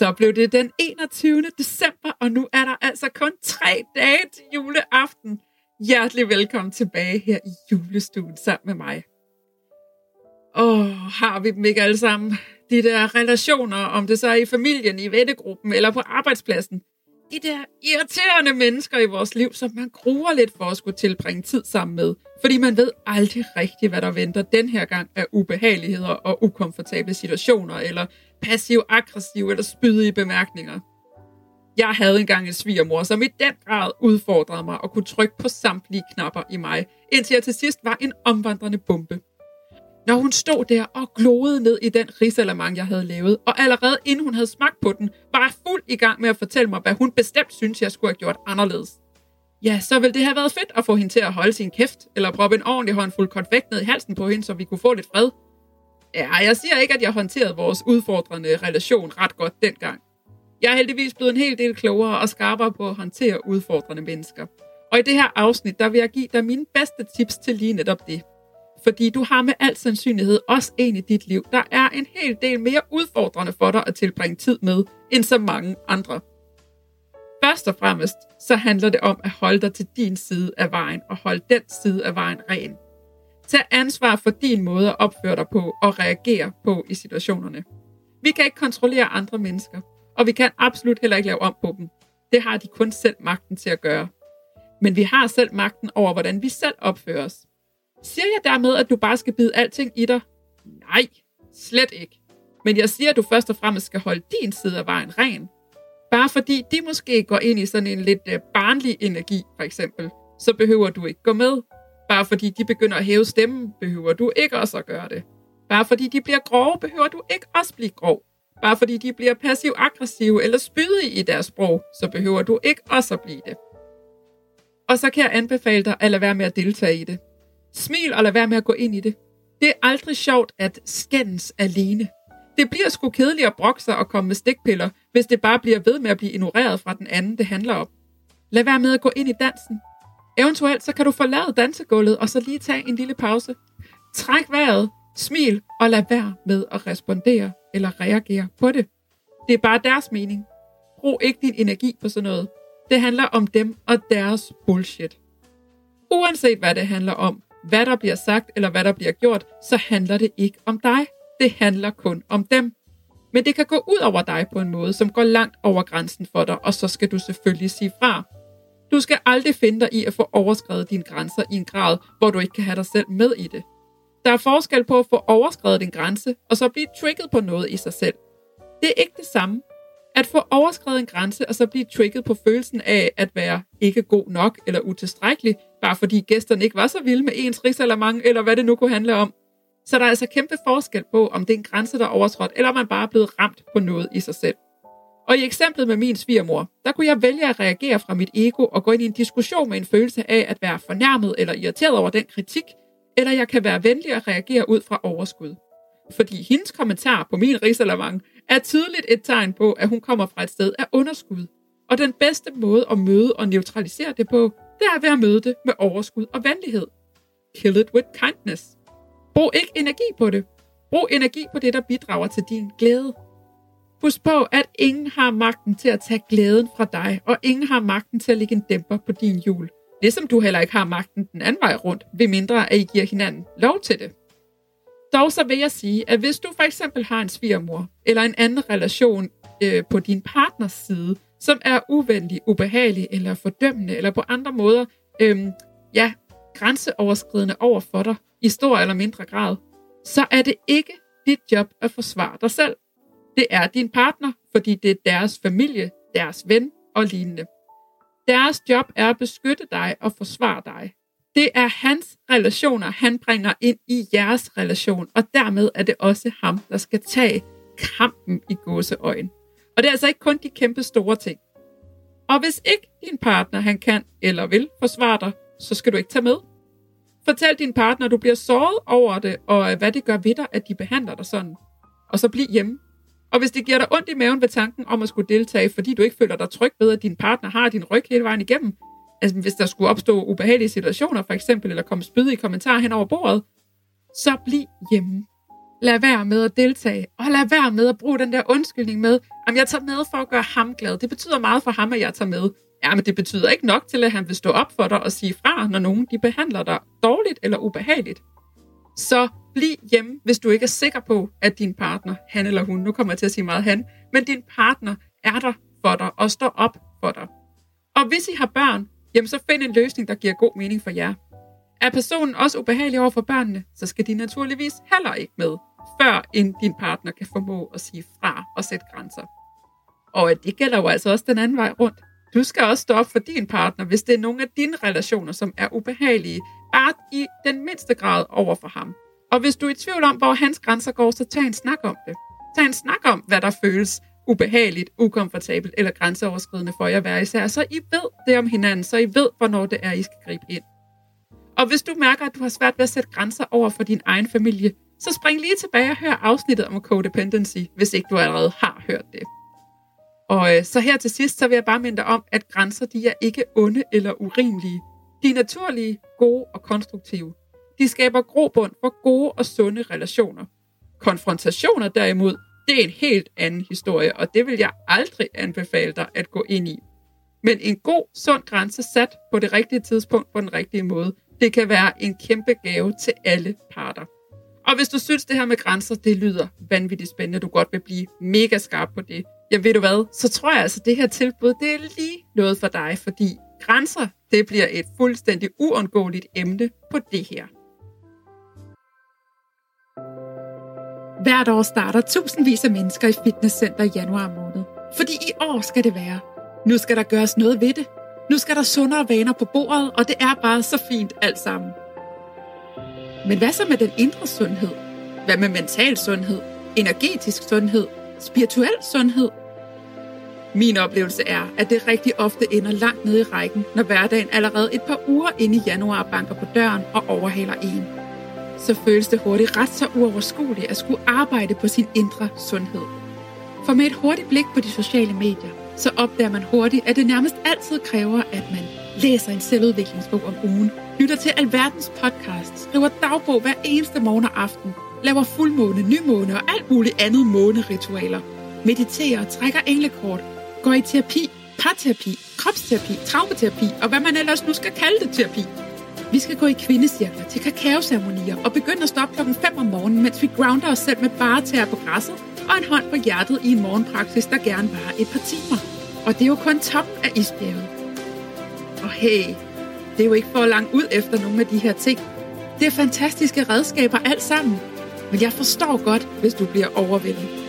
Så blev det den 21. december, og nu er der altså kun tre dage til juleaften. Hjertelig velkommen tilbage her i julestuen sammen med mig. Åh, har vi dem ikke alle sammen? De der relationer, om det så er i familien, i vennegruppen eller på arbejdspladsen. De der irriterende mennesker i vores liv, som man gruer lidt for at skulle tilbringe tid sammen med. Fordi man ved aldrig rigtigt, hvad der venter den her gang af ubehageligheder og ukomfortable situationer, eller passiv-aggressive eller spydige bemærkninger. Jeg havde engang en svigermor, som i den grad udfordrede mig og kunne trykke på samtlige knapper i mig, indtil jeg til sidst var en omvandrende bombe. Når hun stod der og gloede ned i den risalamang, jeg havde lavet, og allerede inden hun havde smagt på den, var jeg fuld i gang med at fortælle mig, hvad hun bestemt synes, jeg skulle have gjort anderledes. Ja, så ville det have været fedt at få hende til at holde sin kæft, eller proppe en ordentlig håndfuld konfekt ned i halsen på hende, så vi kunne få lidt fred. Ja, jeg siger ikke, at jeg håndterede vores udfordrende relation ret godt dengang. Jeg er heldigvis blevet en hel del klogere og skarpere på at håndtere udfordrende mennesker. Og i det her afsnit, der vil jeg give dig mine bedste tips til lige netop det. Fordi du har med al sandsynlighed også en i dit liv, der er en hel del mere udfordrende for dig at tilbringe tid med, end så mange andre. Først og fremmest, så handler det om at holde dig til din side af vejen, og holde den side af vejen ren. Tag ansvar for din måde at opføre dig på og reagere på i situationerne. Vi kan ikke kontrollere andre mennesker, og vi kan absolut heller ikke lave om på dem. Det har de kun selv magten til at gøre. Men vi har selv magten over, hvordan vi selv opfører os. Siger jeg dermed, at du bare skal bide alting i dig? Nej, slet ikke. Men jeg siger, at du først og fremmest skal holde din side af vejen ren. Bare fordi de måske går ind i sådan en lidt øh, barnlig energi, for eksempel, så behøver du ikke gå med. Bare fordi de begynder at hæve stemmen, behøver du ikke også at gøre det. Bare fordi de bliver grove, behøver du ikke også blive grov. Bare fordi de bliver passiv-aggressive eller spydige i deres sprog, så behøver du ikke også at blive det. Og så kan jeg anbefale dig at lade være med at deltage i det. Smil og lad være med at gå ind i det. Det er aldrig sjovt at skændes alene. Det bliver sgu kedeligt at brokke sig og komme med stikpiller, hvis det bare bliver ved med at blive ignoreret fra den anden, det handler om. Lad være med at gå ind i dansen. Eventuelt så kan du forlade dansegulvet og så lige tage en lille pause. Træk vejret, smil og lad være med at respondere eller reagere på det. Det er bare deres mening. Brug ikke din energi på sådan noget. Det handler om dem og deres bullshit. Uanset hvad det handler om, hvad der bliver sagt eller hvad der bliver gjort, så handler det ikke om dig. Det handler kun om dem. Men det kan gå ud over dig på en måde, som går langt over grænsen for dig, og så skal du selvfølgelig sige fra. Du skal aldrig finde dig i at få overskrevet dine grænser i en grad, hvor du ikke kan have dig selv med i det. Der er forskel på at få overskrevet din grænse, og så blive trigget på noget i sig selv. Det er ikke det samme. At få overskrevet en grænse, og så blive trigget på følelsen af at være ikke god nok eller utilstrækkelig, bare fordi gæsterne ikke var så vilde med ens risalamang, eller hvad det nu kunne handle om. Så der er altså kæmpe forskel på, om det er en grænse, der er overtrådt, eller om man bare er blevet ramt på noget i sig selv. Og i eksemplet med min svigermor, der kunne jeg vælge at reagere fra mit ego og gå ind i en diskussion med en følelse af at være fornærmet eller irriteret over den kritik, eller jeg kan være venlig og reagere ud fra overskud. Fordi hendes kommentar på min risalamang er tydeligt et tegn på, at hun kommer fra et sted af underskud. Og den bedste måde at møde og neutralisere det på, det er ved at møde det med overskud og venlighed. Kill it with kindness. Brug ikke energi på det. Brug energi på det, der bidrager til din glæde. Husk på, at ingen har magten til at tage glæden fra dig, og ingen har magten til at lægge en dæmper på din jul. Ligesom du heller ikke har magten den anden vej rundt, ved mindre at I giver hinanden lov til det. Dog så vil jeg sige, at hvis du for eksempel har en svigermor, eller en anden relation øh, på din partners side, som er uvenlig, ubehagelig eller fordømmende, eller på andre måder, øh, ja, grænseoverskridende over for dig, i stor eller mindre grad, så er det ikke dit job at forsvare dig selv. Det er din partner, fordi det er deres familie, deres ven og lignende. Deres job er at beskytte dig og forsvare dig. Det er hans relationer, han bringer ind i jeres relation, og dermed er det også ham, der skal tage kampen i gåseøjen. Og det er altså ikke kun de kæmpe store ting. Og hvis ikke din partner han kan eller vil forsvare dig, så skal du ikke tage med. Fortæl din partner, at du bliver såret over det, og øh, hvad det gør ved dig, at de behandler dig sådan. Og så bliv hjemme. Og hvis det giver dig ondt i maven ved tanken om at skulle deltage, fordi du ikke føler dig tryg ved, at din partner har din ryg hele vejen igennem, altså hvis der skulle opstå ubehagelige situationer for eksempel, eller komme spydige kommentarer hen over bordet, så bliv hjemme. Lad være med at deltage, og lad være med at bruge den der undskyldning med, at jeg tager med for at gøre ham glad. Det betyder meget for ham, at jeg tager med. Ja, men det betyder ikke nok til, at han vil stå op for dig og sige fra, når nogen de behandler dig dårligt eller ubehageligt. Så bliv hjemme, hvis du ikke er sikker på, at din partner, han eller hun, nu kommer jeg til at sige meget han, men din partner er der for dig og står op for dig. Og hvis I har børn, jamen så find en løsning, der giver god mening for jer. Er personen også ubehagelig over for børnene, så skal de naturligvis heller ikke med, før end din partner kan formå at sige fra og sætte grænser. Og det gælder jo altså også den anden vej rundt. Du skal også stå op for din partner, hvis det er nogle af dine relationer, som er ubehagelige, bare i den mindste grad over for ham. Og hvis du er i tvivl om, hvor hans grænser går, så tag en snak om det. Tag en snak om, hvad der føles ubehageligt, ukomfortabelt eller grænseoverskridende for jer hver især, så I ved det om hinanden, så I ved, hvornår det er, I skal gribe ind. Og hvis du mærker, at du har svært ved at sætte grænser over for din egen familie, så spring lige tilbage og hør afsnittet om codependency, hvis ikke du allerede har hørt det. Og øh, så her til sidst, så vil jeg bare minde dig om, at grænser de er ikke onde eller urimelige. De er naturlige, gode og konstruktive. De skaber grobund for gode og sunde relationer. Konfrontationer derimod, det er en helt anden historie, og det vil jeg aldrig anbefale dig at gå ind i. Men en god, sund grænse sat på det rigtige tidspunkt på den rigtige måde, det kan være en kæmpe gave til alle parter. Og hvis du synes, det her med grænser, det lyder vanvittigt spændende, du godt vil blive mega skarp på det, ja ved du hvad, så tror jeg altså, at det her tilbud, det er lige noget for dig, fordi grænser, det bliver et fuldstændig uundgåeligt emne på det her. Hvert år starter tusindvis af mennesker i fitnesscenter i januar måned. Fordi i år skal det være. Nu skal der gøres noget ved det. Nu skal der sundere vaner på bordet, og det er bare så fint alt sammen. Men hvad så med den indre sundhed? Hvad med mental sundhed? Energetisk sundhed? Spirituel sundhed? Min oplevelse er, at det rigtig ofte ender langt nede i rækken, når hverdagen allerede et par uger inde i januar banker på døren og overhaler en. Så føles det hurtigt ret så uoverskueligt at skulle arbejde på sin indre sundhed. For med et hurtigt blik på de sociale medier, så opdager man hurtigt, at det nærmest altid kræver, at man læser en selvudviklingsbog om ugen, lytter til alverdens podcast, skriver dagbog hver eneste morgen og aften, laver fuldmåne, nymåne og alt muligt andet måneritualer, mediterer, trækker englekort, går i terapi, parterapi, kropsterapi, traumaterapi og hvad man ellers nu skal kalde det terapi. Vi skal gå i kvindecirkler til kakaoceremonier og begynde at stoppe klokken 5 om morgenen, mens vi grounder os selv med bare tæer på græsset og en hånd på hjertet i en morgenpraksis, der gerne varer et par timer. Og det er jo kun toppen af isbjerget. Og hey, det er jo ikke for langt ud efter nogle af de her ting. Det er fantastiske redskaber alt sammen. Men jeg forstår godt, hvis du bliver overvældet.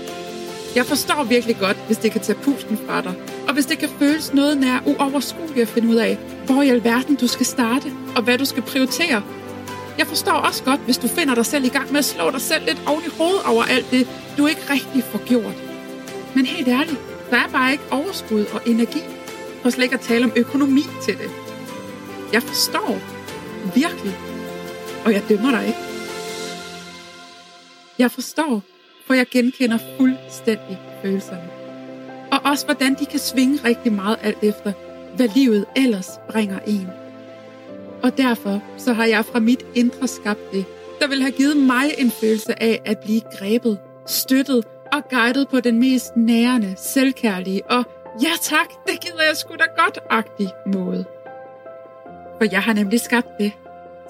Jeg forstår virkelig godt, hvis det kan tage pusten fra dig, og hvis det kan føles noget nær uoverskueligt at finde ud af, hvor i alverden du skal starte, og hvad du skal prioritere. Jeg forstår også godt, hvis du finder dig selv i gang med at slå dig selv lidt oven i hovedet over alt det, du ikke rigtig får gjort. Men helt ærligt, der er bare ikke overskud og energi, for slet ikke at tale om økonomi til det. Jeg forstår virkelig, og jeg dømmer dig ikke. Jeg forstår, for jeg genkender fuldstændig følelserne. Og også hvordan de kan svinge rigtig meget alt efter, hvad livet ellers bringer en. Og derfor så har jeg fra mit indre skabt det, der vil have givet mig en følelse af at blive grebet, støttet og guidet på den mest nærende, selvkærlige og ja tak, det gider jeg sgu da godt-agtig måde. For jeg har nemlig skabt det,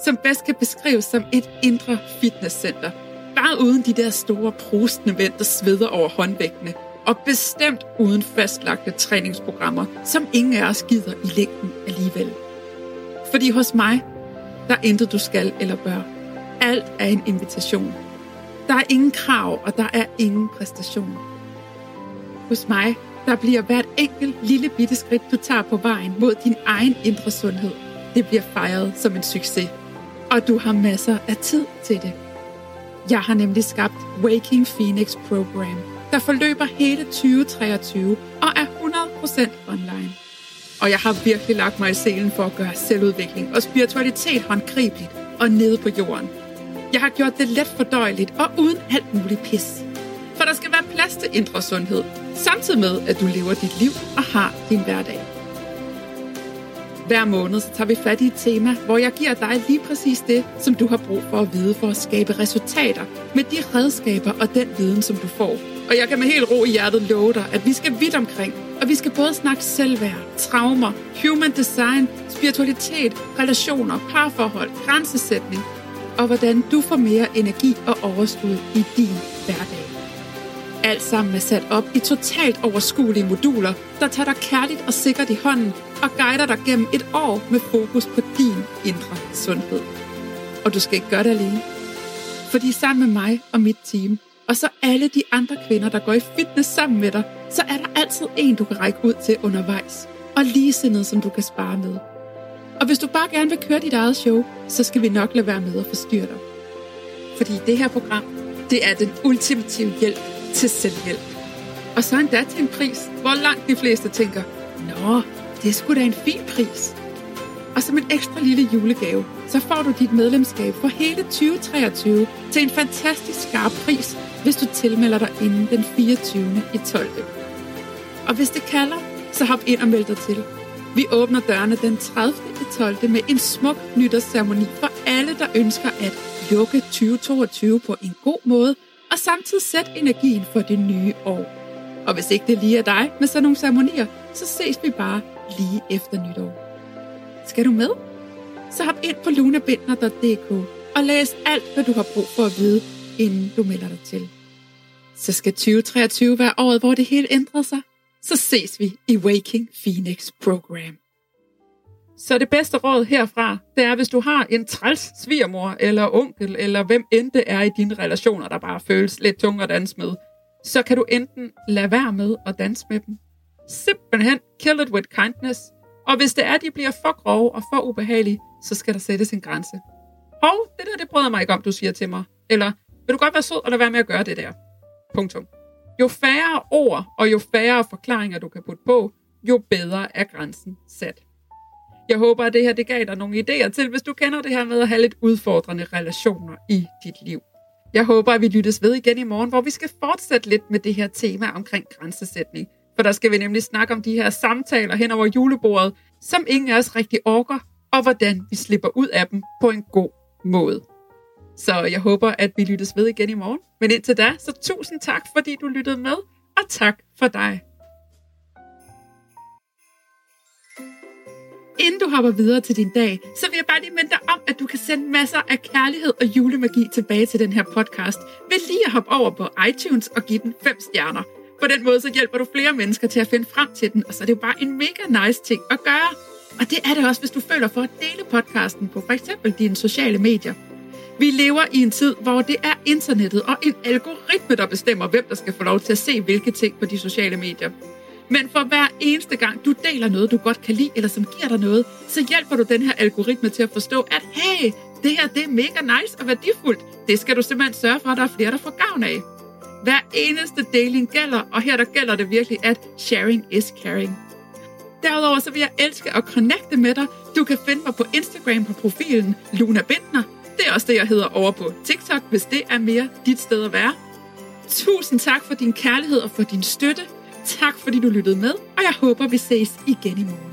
som bedst kan beskrives som et indre fitnesscenter. Bare uden de der store prostende mænd, der sveder over håndvægtene. Og bestemt uden fastlagte træningsprogrammer, som ingen af os gider i længden alligevel. Fordi hos mig, der er intet du skal eller bør. Alt er en invitation. Der er ingen krav, og der er ingen præstation. Hos mig, der bliver hvert enkelt lille bitte skridt, du tager på vejen mod din egen indre sundhed, det bliver fejret som en succes. Og du har masser af tid til det. Jeg har nemlig skabt Waking Phoenix Program, der forløber hele 2023 og er 100% online. og jeg har virkelig lagt mig i selen for at gøre selvudvikling og spiritualitet håndgribeligt og nede på jorden. Jeg har gjort det let fordøjeligt og uden alt muligt pis. For der skal være plads til indre sundhed, samtidig med, at du lever dit liv og har din hverdag. Hver måned så tager vi fat i et tema, hvor jeg giver dig lige præcis det, som du har brug for at vide for at skabe resultater med de redskaber og den viden, som du får. Og jeg kan med helt ro i hjertet love dig, at vi skal vidt omkring, og vi skal både snakke selvværd, traumer, human design, spiritualitet, relationer, parforhold, grænsesætning, og hvordan du får mere energi og overskud i din hverdag. Alt sammen er sat op i totalt overskuelige moduler, der tager dig kærligt og sikkert i hånden og guider dig gennem et år med fokus på din indre sundhed. Og du skal ikke gøre det alene. Fordi sammen med mig og mit team, og så alle de andre kvinder, der går i fitness sammen med dig, så er der altid en, du kan række ud til undervejs. Og ligesindede, som du kan spare med. Og hvis du bare gerne vil køre dit eget show, så skal vi nok lade være med at forstyrre dig. Fordi det her program, det er den ultimative hjælp til selvhjælp. Og så endda til en pris, hvor langt de fleste tænker, Nå, det er sgu da en fin pris. Og som en ekstra lille julegave, så får du dit medlemskab for hele 2023 til en fantastisk skarp pris, hvis du tilmelder dig inden den 24. i 12. Og hvis det kalder, så hop ind og meld dig til. Vi åbner dørene den 30. i 12. med en smuk nytårsceremoni for alle, der ønsker at lukke 2022 på en god måde, og samtidig sætte energien for det nye år. Og hvis ikke det lige er dig med sådan nogle ceremonier, så ses vi bare lige efter nytår. Skal du med? Så hop ind på lunabindner.dk og læs alt, hvad du har brug for at vide, inden du melder dig til. Så skal 2023 være året, hvor det hele ændrer sig. Så ses vi i Waking Phoenix Program. Så det bedste råd herfra, det er, hvis du har en træls svigermor eller onkel, eller hvem end det er i dine relationer, der bare føles lidt tung at danse med, så kan du enten lade være med at danse med dem. Simpelthen kill it with kindness. Og hvis det er, at de bliver for grove og for ubehagelige, så skal der sættes en grænse. Hov, det der, det bryder mig ikke om, du siger til mig. Eller, vil du godt være sød og lade være med at gøre det der? Punktum. Jo færre ord og jo færre forklaringer, du kan putte på, jo bedre er grænsen sat. Jeg håber, at det her det gav dig nogle idéer til, hvis du kender det her med at have lidt udfordrende relationer i dit liv. Jeg håber, at vi lyttes ved igen i morgen, hvor vi skal fortsætte lidt med det her tema omkring grænsesætning. For der skal vi nemlig snakke om de her samtaler hen over julebordet, som ingen af os rigtig orker, og hvordan vi slipper ud af dem på en god måde. Så jeg håber, at vi lyttes ved igen i morgen. Men indtil da, så tusind tak, fordi du lyttede med, og tak for dig. Inden du hopper videre til din dag, så vil jeg bare lige minde dig om, at du kan sende masser af kærlighed og julemagi tilbage til den her podcast ved lige at hoppe over på iTunes og give den 5 stjerner. På den måde så hjælper du flere mennesker til at finde frem til den, og så er det jo bare en mega nice ting at gøre. Og det er det også, hvis du føler for at dele podcasten på f.eks. dine sociale medier. Vi lever i en tid, hvor det er internettet og en algoritme, der bestemmer, hvem der skal få lov til at se hvilke ting på de sociale medier. Men for hver eneste gang, du deler noget, du godt kan lide, eller som giver dig noget, så hjælper du den her algoritme til at forstå, at hey, det her det er mega nice og værdifuldt. Det skal du simpelthen sørge for, at der er flere, der får gavn af. Hver eneste deling gælder, og her der gælder det virkelig, at sharing is caring. Derudover så vil jeg elske at connecte med dig. Du kan finde mig på Instagram på profilen Luna Bindner. Det er også det, jeg hedder over på TikTok, hvis det er mere dit sted at være. Tusind tak for din kærlighed og for din støtte. Tak fordi du lyttede med, og jeg håber, vi ses igen i morgen.